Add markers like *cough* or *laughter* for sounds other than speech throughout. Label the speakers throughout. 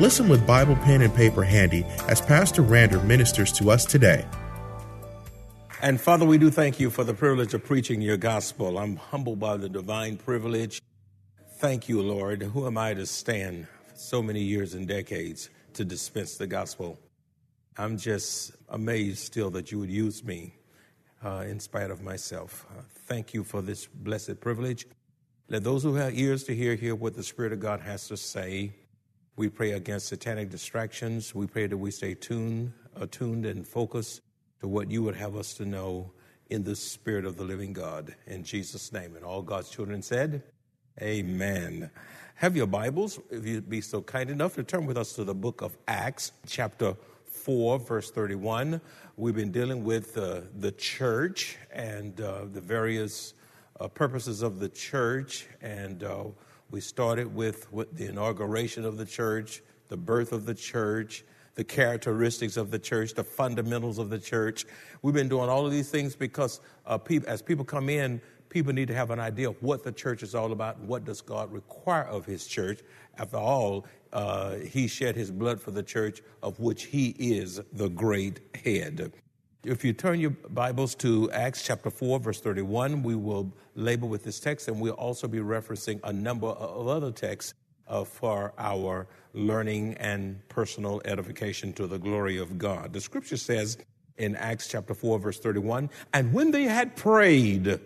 Speaker 1: Listen with Bible, pen, and paper handy as Pastor Rander ministers to us today.
Speaker 2: And Father, we do thank you for the privilege of preaching your gospel. I'm humbled by the divine privilege. Thank you, Lord. Who am I to stand so many years and decades to dispense the gospel? I'm just amazed still that you would use me uh, in spite of myself. Uh, thank you for this blessed privilege. Let those who have ears to hear hear what the Spirit of God has to say. We pray against satanic distractions. We pray that we stay tuned, attuned, and focused to what you would have us to know in the Spirit of the living God. In Jesus' name. And all God's children said, Amen. Have your Bibles, if you'd be so kind enough to turn with us to the book of Acts, chapter 4, verse 31. We've been dealing with uh, the church and uh, the various uh, purposes of the church. And uh, we started with, with the inauguration of the church, the birth of the church, the characteristics of the church, the fundamentals of the church. We've been doing all of these things because uh, people, as people come in, people need to have an idea of what the church is all about and what does God require of his church. After all, uh, he shed his blood for the church, of which he is the great head. If you turn your Bibles to Acts chapter 4, verse 31, we will label with this text, and we'll also be referencing a number of other texts uh, for our learning and personal edification to the glory of God. The scripture says in Acts chapter 4, verse 31, and when they had prayed,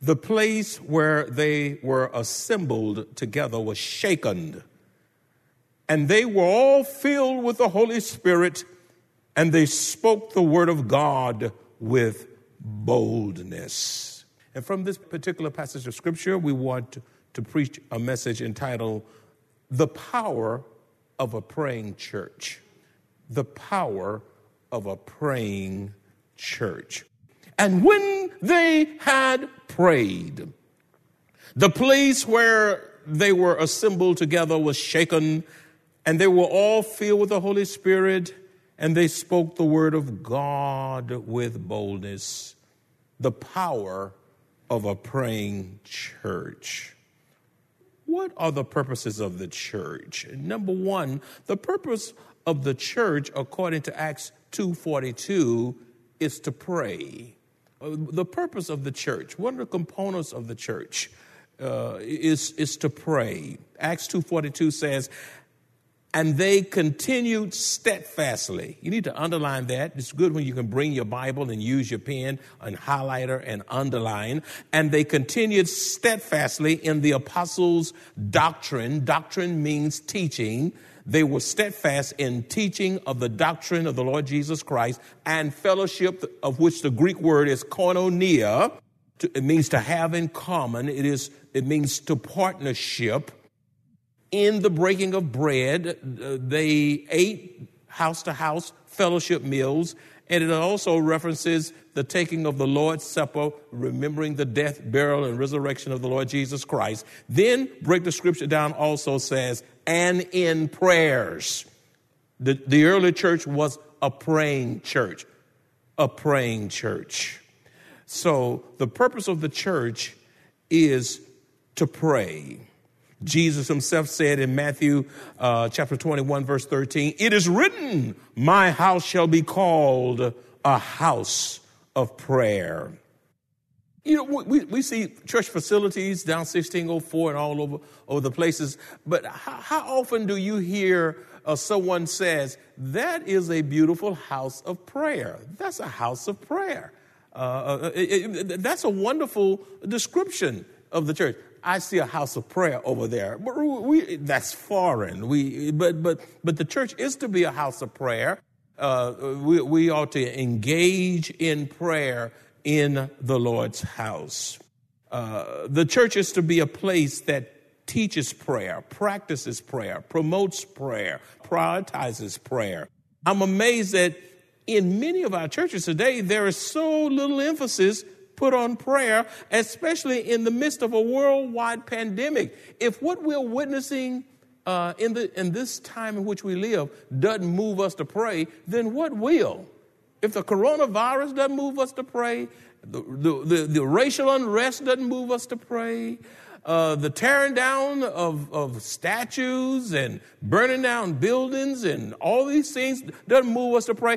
Speaker 2: the place where they were assembled together was shaken, and they were all filled with the Holy Spirit and they spoke the word of God with boldness. And from this particular passage of scripture, we want to, preach a message entitled The Power of a Praying Church. The Power of a Praying Church. And when they had prayed, the place where they were assembled together was shaken, and they were all filled with the Holy Spirit and they spoke the word of God with boldness, the power of a praying church. What are the purposes of the church? Number one, the purpose of the church, according to Acts 2.42, is to pray. Uh, the purpose of the church, one of the components of the church, uh, is, is to pray. Acts 2.42 says, and they continued steadfastly. You need to underline that. It's good when you can bring your Bible and use your pen and highlighter and underline. And they continued steadfastly in the apostles' doctrine. Doctrine means teaching. They were steadfast in teaching of the doctrine of the Lord Jesus Christ and fellowship, of which the Greek word is koinonia. It means to have in common. It is, it means to partnership in the breaking of bread, uh, they ate house to house fellowship meals, and it also references the taking of the Lord's Supper, remembering the death, burial, and resurrection of the Lord Jesus Christ. Then, break the scripture down also says, and in prayers. The, the early church was a praying church, a praying church. So, the purpose of the church is to pray. Jesus himself said in Matthew uh, chapter 21, verse 13, It is written, My house shall be called a house of prayer. You know, we, we see church facilities down 1604 and all over, over the places, but how, how often do you hear uh, someone says, that is a beautiful house of prayer. That's a house of prayer. Uh, uh it, it, that's a wonderful description of the church. I see a house of prayer over there. We, that's foreign. We, but, but, but the church is to be a house of prayer. Uh, we, we ought to engage in prayer in the Lord's house. Uh, the church is to be a place that teaches prayer, practices prayer, promotes prayer, prioritizes prayer. I'm amazed that in many of our churches today, there is so little emphasis put on prayer, especially in the midst of a worldwide pandemic. If what we're witnessing uh, in, the, in this time in which we live doesn't move us to pray, then what will? If the coronavirus doesn't move us to pray, the, the, the, the racial unrest doesn't move us to pray, uh, the tearing down of, of statues and burning down buildings and all these things doesn't move us to pray.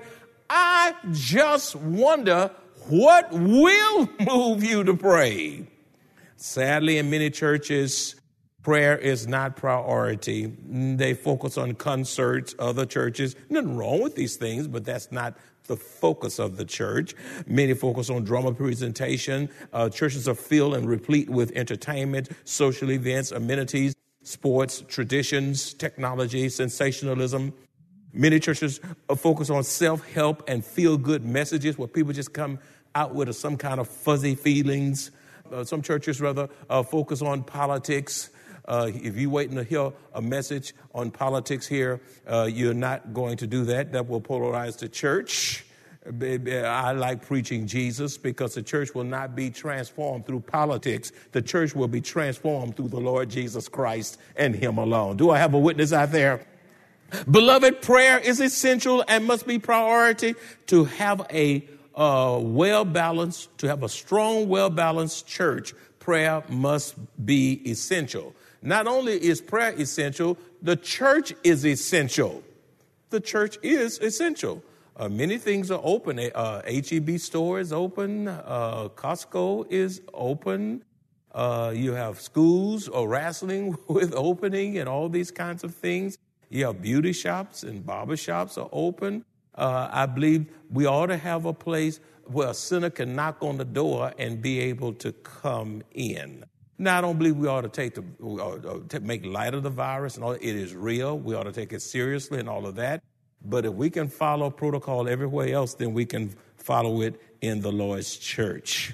Speaker 2: I just wonder what will *laughs* move you to pray. Sadly, in many churches, prayer is not priority. They focus on concerts, other churches. Nothing wrong with these things, but that's not the focus of the church. Many focus on drama presentation. Uh, churches are filled and replete with entertainment, social events, amenities, sports, traditions, technology, sensationalism. Many churches focus on self help and feel good messages where people just come out with some kind of fuzzy feelings. Uh, some churches rather uh, focus on politics. Uh, if you're waiting to hear a message on politics here, uh, you're not going to do that. That will polarize the church. I like preaching Jesus because the church will not be transformed through politics. The church will be transformed through the Lord Jesus Christ and Him alone. Do I have a witness out there? Beloved, prayer is essential and must be priority to have a uh, well balanced, to have a strong, well balanced church. Prayer must be essential. Not only is prayer essential, the church is essential. The church is essential. Uh, many things are open. Uh, HEB store is open. Uh, Costco is open. Uh, you have schools or wrestling *laughs* with opening and all these kinds of things. You have beauty shops and barber shops are open. Uh, I believe we ought to have a place where a sinner can knock on the door and be able to come in. Now, I don't believe we ought to take the, uh, to make light of the virus and all. It is real. We ought to take it seriously and all of that. But if we can follow protocol everywhere else, then we can follow it in the Lord's church.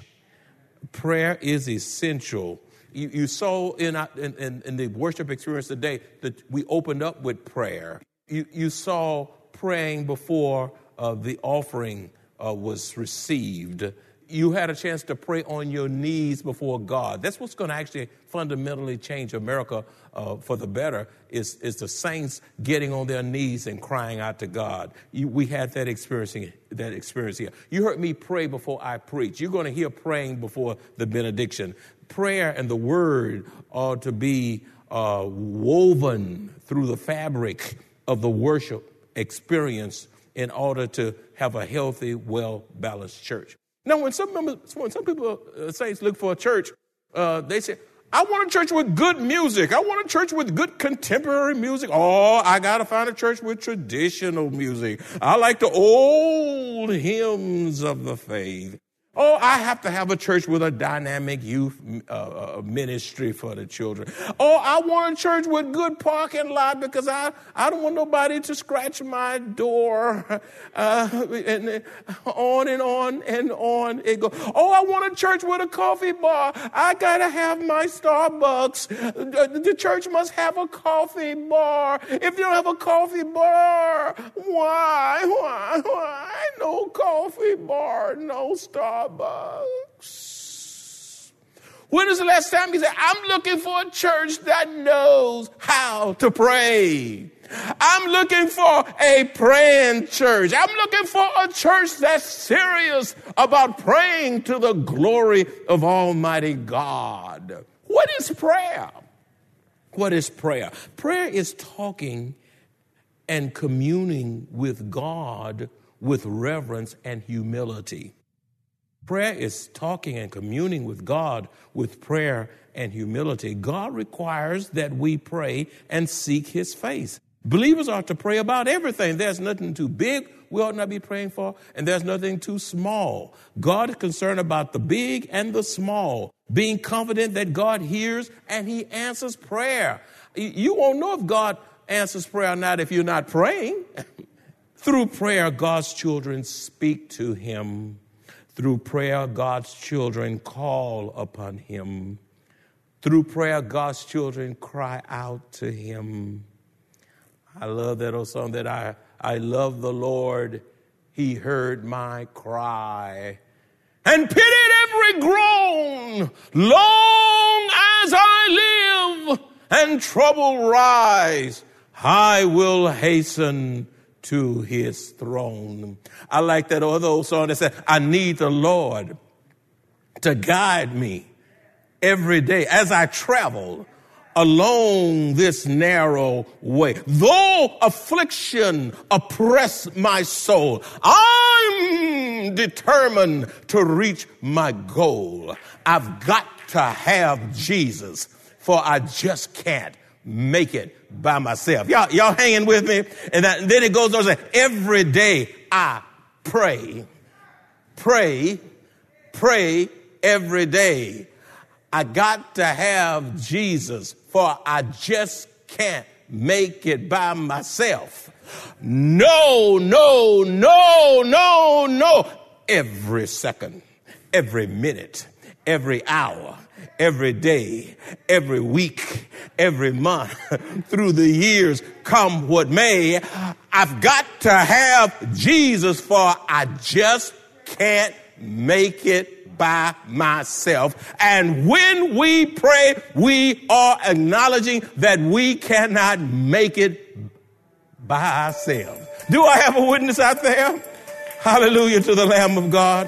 Speaker 2: Prayer is essential. You, you saw in, in, in, the worship experience today that we opened up with prayer. You, you saw praying before uh, the offering uh, was received you had a chance to pray on your knees before God. That's what's going to actually fundamentally change America uh, for the better is, is the saints getting on their knees and crying out to God. You, we had that experience, that experience here. You heard me pray before I preach. You're going to hear praying before the benediction. Prayer and the word are to be uh, woven through the fabric of the worship experience in order to have a healthy, well balanced church. Now, when some members, when some people, uh, saints, look for a church, uh, they say, I want a church with good music. I want a church with good contemporary music. Oh, I got to find a church with traditional music. I like the old hymns of the faith. Oh, I have to have a church with a dynamic youth uh, uh, ministry for the children. Oh, I want a church with good parking lot because I, I don't want nobody to scratch my door. *laughs* Uh, and on and on and on it goes. Oh, I want a church with a coffee bar. I got to have my Starbucks. The, the church must have a coffee bar. If you don't have a coffee bar, why? Why? Why? No coffee bar, no Starbucks. Starbucks. When was the last time you said, I'm looking for a church that knows how to pray? I'm looking for a praying church. I'm looking for a church that's serious about praying to the glory of Almighty God. What is prayer? What is prayer? Prayer is talking and communing with God with reverence and humility. Prayer is talking and communing with God with prayer and humility. God requires that we pray and seek His face. Believers are to pray about everything. There's nothing too big we ought not be praying for, and there's nothing too small. God is concerned about the big and the small, being confident that God hears and He answers prayer. You won't know if God answers prayer or not if you're not praying. *laughs* Through prayer, God's children speak to Him through prayer, God's children call upon Him. Through prayer, God's children cry out to Him. I love that old song that I, I love the Lord. He heard my cry and pitied every groan. Long as I live and trouble rise, I will hasten to his throne. I like that other old song that said, I need the Lord to guide me every day as I travel along this narrow way. Though affliction oppress my soul, I'm determined to reach my goal. I've got to have Jesus, for I just can't make it by myself. Y'all, y'all hanging with me? And, that, and then it goes on say, every day I pray, pray, pray every day. I got to have Jesus, for I just can't make it by myself. No, no, no, no, no. Every second, every minute, every hour, every day, every week, every month, *laughs* through the years, come what may, I've got to have Jesus for I just can't make it by myself. And when we pray, we are acknowledging that we cannot make it by ourselves. Do I have a witness out there? Hallelujah to the Lamb of God.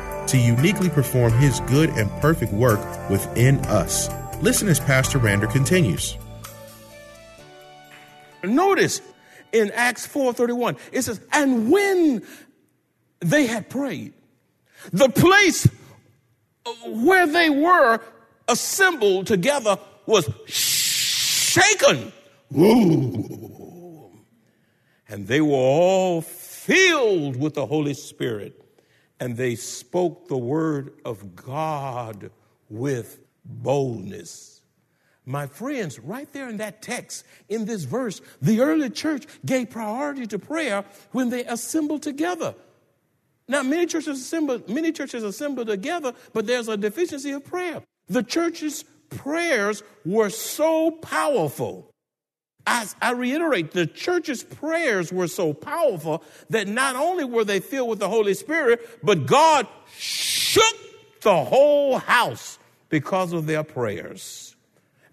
Speaker 1: to uniquely perform His good and perfect work within us. Listen as Pastor Rander continues.
Speaker 2: Notice in Acts 4:31, it says, "And when they had prayed, the place where they were assembled together was shaken. And they were all filled with the Holy Spirit and they spoke the word of God with boldness. My friends, right there in that text, in this verse, the early church gave priority to prayer when they assembled together. Now, many churches assemble, many churches assemble together, but there's a deficiency of prayer. The church's prayers were so powerful I, I, reiterate, the church's prayers were so powerful that not only were they filled with the Holy Spirit, but God shook the whole house because of their prayers.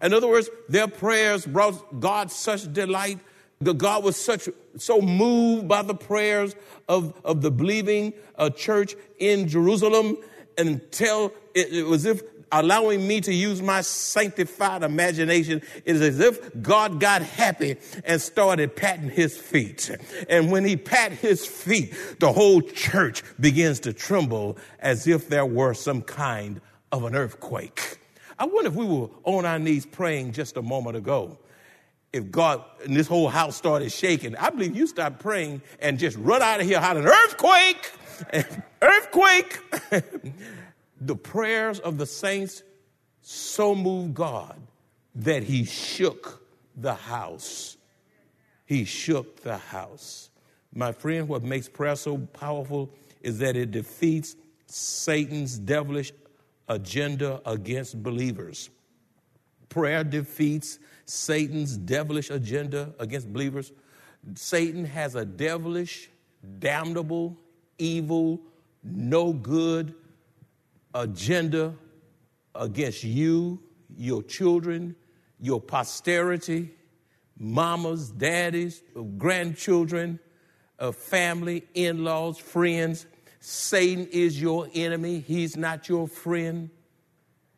Speaker 2: In other words, their prayers brought God such delight. That God was such so moved by the prayers of, of the believing uh, church in Jerusalem until it, it was if allowing me to use my sanctified imagination is as if God got happy and started patting his feet. And when he pat his feet, the whole church begins to tremble as if there were some kind of an earthquake. I wonder if we were on our knees praying just a moment ago. If God and this whole house started shaking, I believe you start praying and just run out of here hollering, earthquake! *laughs* Earthquake! *laughs* the prayers of the saints so moved God that he shook the house. He shook the house. My friend, what makes prayer so powerful is that it defeats Satan's devilish agenda against believers. Prayer defeats Satan's devilish agenda against believers. Satan has a devilish, damnable, evil, no good agenda against you, your children, your posterity, mamas, daddies, grandchildren, uh, family, in laws, friends. Satan is your enemy, he's not your friend.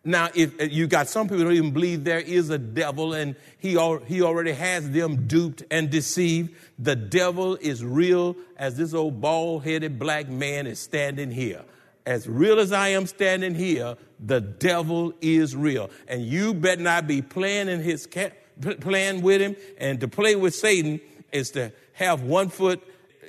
Speaker 2: Now, if uh, you got some people don't even believe there is a devil and he, al- he already has them duped and deceived, the devil is real as this old bald headed black man is standing here as real as I am standing here, the devil is real. And you better not be playing in his ca- playing with him. And to play with Satan is to have one foot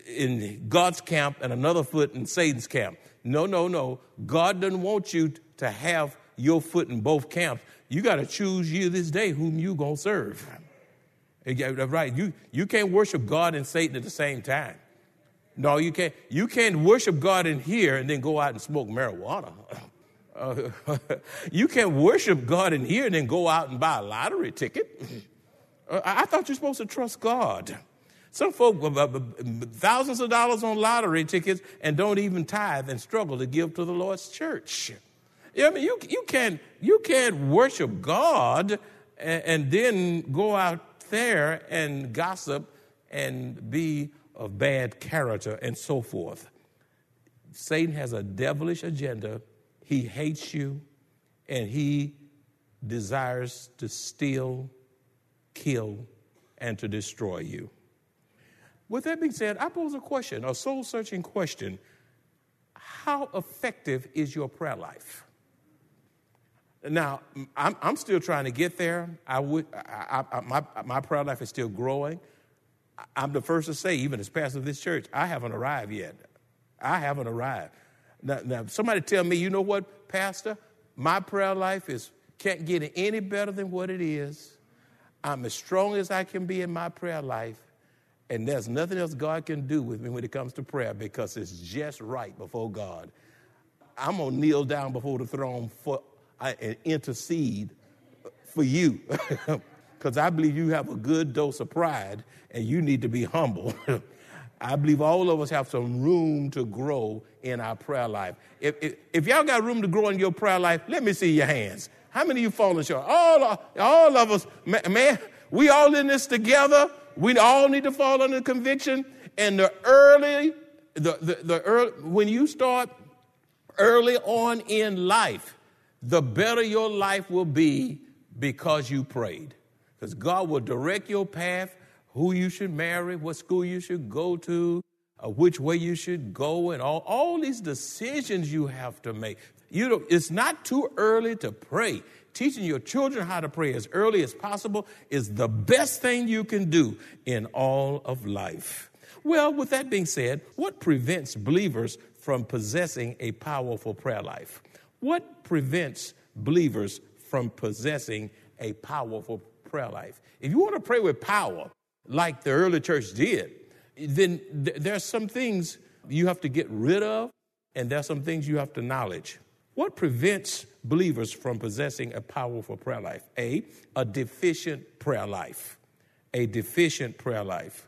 Speaker 2: in God's camp and another foot in Satan's camp. No, no, no. God doesn't want you to have your foot in both camps. You got to choose you this day whom you going to serve. Right. You, you can't worship God and Satan at the same time. No, you can't. You can't worship God in here and then go out and smoke marijuana. Uh, *laughs* you can't worship God in here and then go out and buy a lottery ticket. Uh, I thought you're supposed to trust God. Some folk thousands of dollars on lottery tickets and don't even tithe and struggle to give to the Lord's church. I mean, you, you, can't, you can't worship God and, and then go out there and gossip and be of bad character and so forth. Satan has a devilish agenda. He hates you and he desires to steal, kill, and to destroy you. With that being said, I pose a question, a soul searching question. How effective is your prayer life? Now, I'm, I'm still trying to get there. I would, I, I, my, my prayer life is still growing. I'm the first to say, even as pastor of this church, I haven't arrived yet. I haven't arrived. Now, now somebody tell me, you know what, Pastor? My prayer life is can't get any better than what it is. I'm as strong as I can be in my prayer life. And there's nothing else God can do with me when it comes to prayer because it's just right before God. I'm going to kneel down before the throne for, uh, and intercede for you *laughs* because I believe you have a good dose of pride and you need to be humble. *laughs* I believe all of us have some room to grow in our prayer life. If, if, if, y'all got room to grow in your prayer life, let me see your hands. How many of you falling short? All, all of us, man, we all in this together. We all need to fall under conviction. And the early, the, the, the early, when you start early on in life, the better your life will be because you prayed. Because God will direct your path, who you should marry, what school you should go to, uh, which way you should go, and all, all these decisions you have to make. You know, it's not too early to pray teaching your children how to pray as early as possible is the best thing you can do in all of life. Well, with that being said, what prevents believers from possessing a powerful prayer life? What prevents believers from possessing a powerful prayer life? If you want to pray with power, like the early church did, then th- there's some things you have to get rid of, and there's some things you have to knowledge. What prevents believers from possessing a powerful prayer life? A, a deficient prayer life. A deficient prayer life.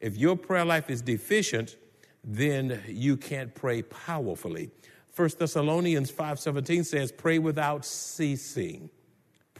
Speaker 2: If your prayer life is deficient, then you can't pray powerfully. 1 Thessalonians 5:17 says, "Pray without ceasing."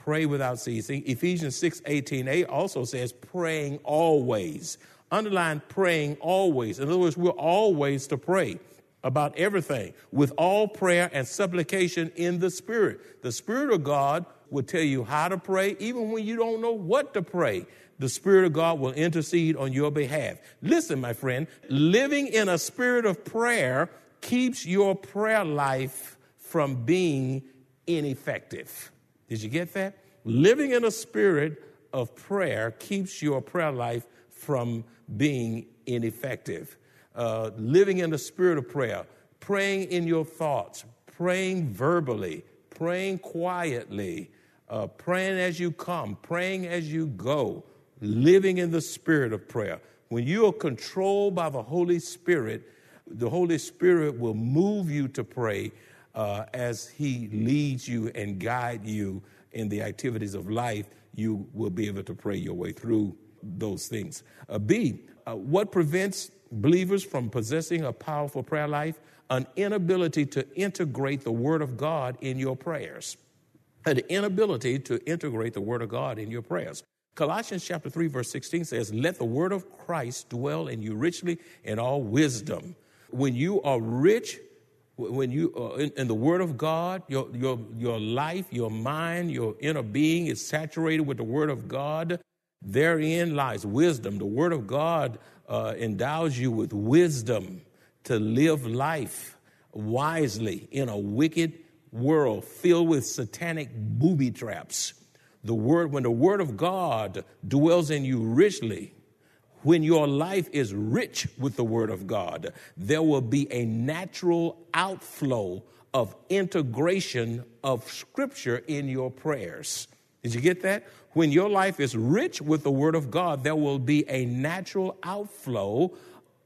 Speaker 2: Pray without ceasing. Ephesians 6:18a also says, "Praying always." Underline praying always. In other words, we're always to pray about everything with all prayer and supplication in the Spirit. The Spirit of God will tell you how to pray, even when you don't know what to pray. The Spirit of God will intercede on your behalf. Listen, my friend, living in a spirit of prayer keeps your prayer life from being ineffective. Did you get that? Living in a spirit of prayer keeps your prayer life from being ineffective uh, living in the spirit of prayer, praying in your thoughts, praying verbally, praying quietly, uh, praying as you come, praying as you go, living in the spirit of prayer. When you are controlled by the Holy Spirit, the Holy Spirit will move you to pray uh, as He leads you and guide you in the activities of life. You will be able to pray your way through those things. Uh, B, uh, what prevents believers from possessing a powerful prayer life? An inability to integrate the Word of God in your prayers. An inability to integrate the Word of God in your prayers. Colossians chapter 3, verse 16 says, Let the Word of Christ dwell in you richly in all wisdom. When you are rich, when you are in, in, the Word of God, your, your, your life, your mind, your inner being is saturated with the Word of God. Therein lies wisdom. The Word of God uh, endows you with wisdom to live life wisely in a wicked world filled with satanic booby traps. The word, when the word of God dwells in you richly, when your life is rich with the word of God, there will be a natural outflow of integration of scripture in your prayers. Did you get that? When your life is rich with the word of God, there will be a natural outflow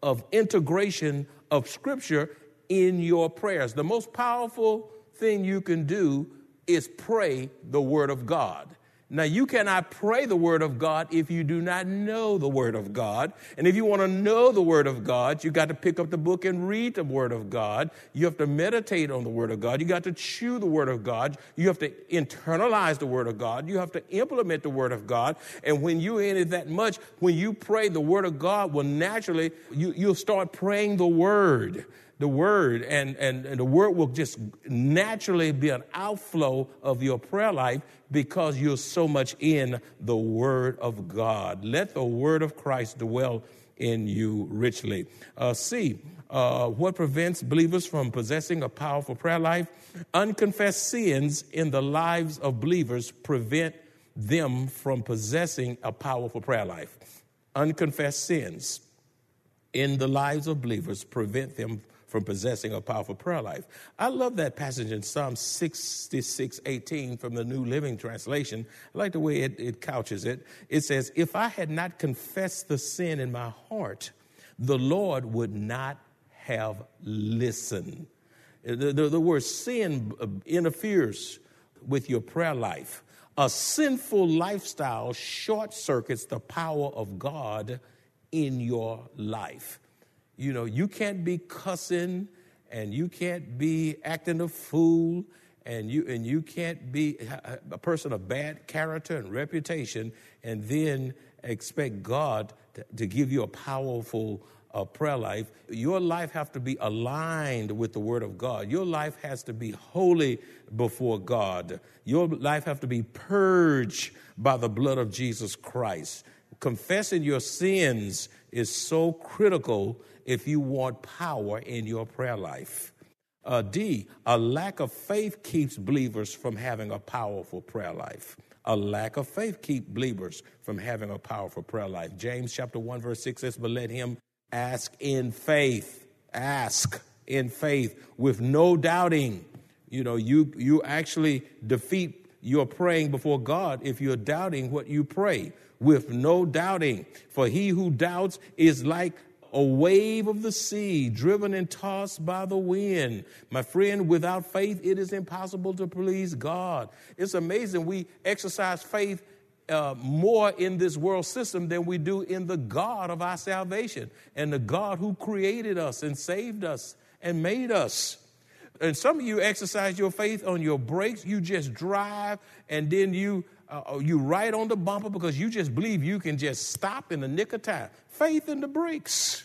Speaker 2: of integration of scripture in your prayers. The most powerful thing you can do is pray the word of God. Now, you cannot pray the Word of God if you do not know the Word of God. And if you want to know the Word of God, you got to pick up the book and read the Word of God. You have to meditate on the Word of God. You got to chew the Word of God. You have to internalize the Word of God. You have to implement the Word of God. And when you in it that much, when you pray, the Word of God will naturally, you, you'll start praying the Word the word, and, and, and, the word will just naturally be an outflow of your prayer life because you're so much in the word of God. Let the word of Christ dwell in you richly. Uh, C, uh, what prevents believers from possessing a powerful prayer life? Unconfessed sins in the lives of believers prevent them from possessing a powerful prayer life. Unconfessed sins in the lives of believers prevent them from possessing a powerful prayer life. I love that passage in Psalm 66 18 from the New Living Translation. I like the way it, it couches it. It says, If I had not confessed the sin in my heart, the Lord would not have listened. The, the, the word sin uh, interferes with your prayer life. A sinful lifestyle short circuits the power of God in your life. You know, you can't be cussing and you can't be acting a fool and you and you can't be a person of bad character and reputation and then expect God to, to give you a powerful uh, prayer life. Your life have to be aligned with the Word of God. Your life has to be holy before God. Your life have to be purged by the blood of Jesus Christ. Confessing your sins is so critical if you want power in your prayer life. Uh, D, a lack of faith keeps believers from having a powerful prayer life. A lack of faith keeps believers from having a powerful prayer life. James chapter 1, verse 6 says, But let him ask in faith. Ask in faith with no doubting. You know, you, you actually defeat your praying before God if you're doubting what you pray with no doubting. For he who doubts is like a wave of the sea, driven and tossed by the wind. My friend, without faith, it is impossible to please God. It's amazing we exercise faith uh, more in this world system than we do in the God of our salvation and the God who created us and saved us and made us. And some of you exercise your faith on your brakes. You just drive and then you uh, you right on the bumper because you just believe you can just stop in the nick of time. Faith in the brakes.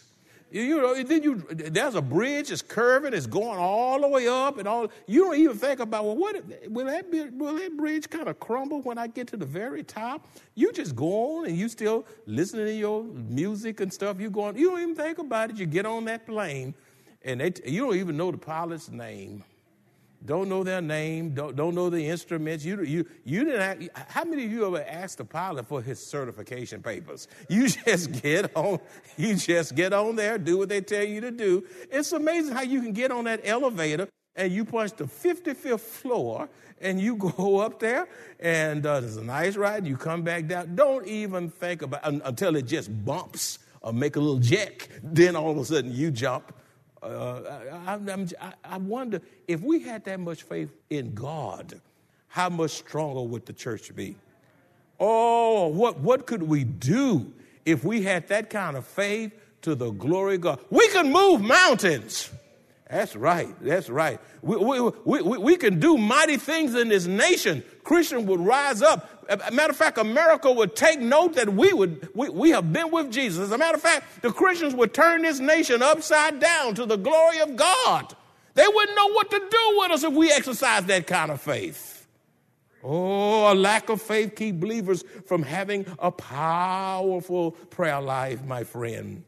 Speaker 2: You know, then you there's a bridge, it's curving, it's going all the way up, and all. You don't even think about well, what will that be, will that bridge kind of crumble when I get to the very top? You just go on and you still listening to your music and stuff. You go on. You don't even think about it. You get on that plane, and they, you don't even know the pilot's name don't know their name, don't, don't know the instruments. You, you, you didn't have, how many of you ever asked the pilot for his certification papers? You *laughs* just get on, you just get on there, do what they tell you to do. It's amazing how you can get on that elevator and you punch the 55th floor and you *laughs* go up there and uh, there's a nice ride. You come back down. Don't even think about until it just bumps or make a little jack. Then all of a sudden you jump uh, I, I, I wonder if we had that much faith in God, how much stronger would the church be? Oh, what, what could we do if we had that kind of faith to the glory of God? We can move mountains. That's right. That's right. We, we, we, we, can do mighty things in this nation. Christian would rise up. Matter of fact, America would take note that we would we, we have been with Jesus. As a matter of fact, the Christians would turn this nation upside down to the glory of God. They wouldn't know what to do with us if we exercised that kind of faith. Oh, a lack of faith keep believers from having a powerful prayer life, my friend.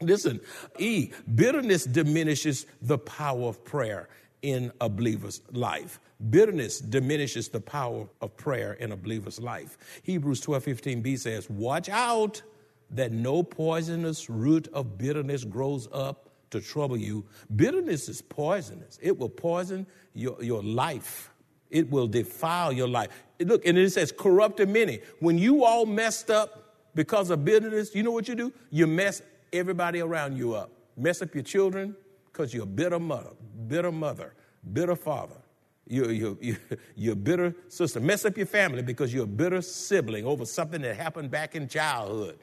Speaker 2: Listen, E, bitterness diminishes the power of prayer in a believer's life. Bitterness diminishes the power of prayer in a believer's life. Hebrews 12 15b says, Watch out that no poisonous root of bitterness grows up to trouble you. Bitterness is poisonous, it will poison your, your life, it will defile your life. Look, and it says, corrupted many. When you all messed up because of bitterness, you know what you do? You mess everybody around you up. Mess up your children because you're a bitter mother, bitter mother, bitter father. You're, you're, you're, you're a bitter sister. Mess up your family because you're a bitter sibling over something that happened back in childhood.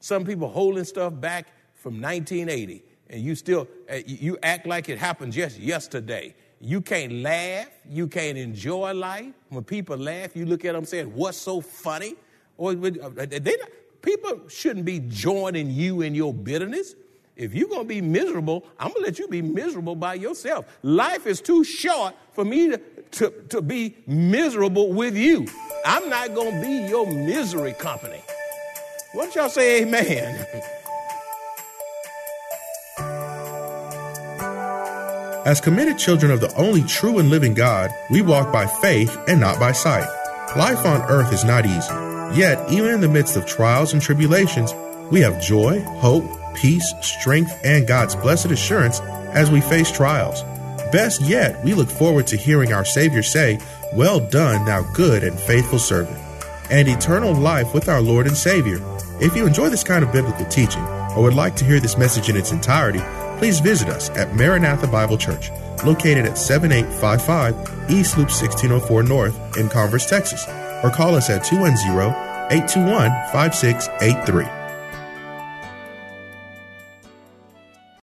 Speaker 2: Some people holding stuff back from 1980, and you still uh, you act like it happened just yesterday. You can't laugh. You can't enjoy life. When people laugh, you look at them saying, "What's so funny?" Or uh, they, people shouldn't be joining you in your bitterness. If you're going to be miserable, I'm going to let you be miserable by yourself. Life is too short for me to, to, to be miserable with you. I'm not going to be your misery company. What y'all say, amen? *laughs*
Speaker 1: As committed children of the only true and living God, we walk by faith and not by sight. Life on earth is not easy. Yet, even in the midst of trials and tribulations, we have joy, hope, peace, strength, and God's blessed assurance as we face trials. Best yet, we look forward to hearing our Savior say, Well done, thou good and faithful servant, and eternal life with our Lord and Savior. If you enjoy this kind of biblical teaching or would like to hear this message in its entirety, please visit us at Maranatha Bible Church, located at 7855 East Loop 1604 North in Converse, Texas or call us at 210 821 5683.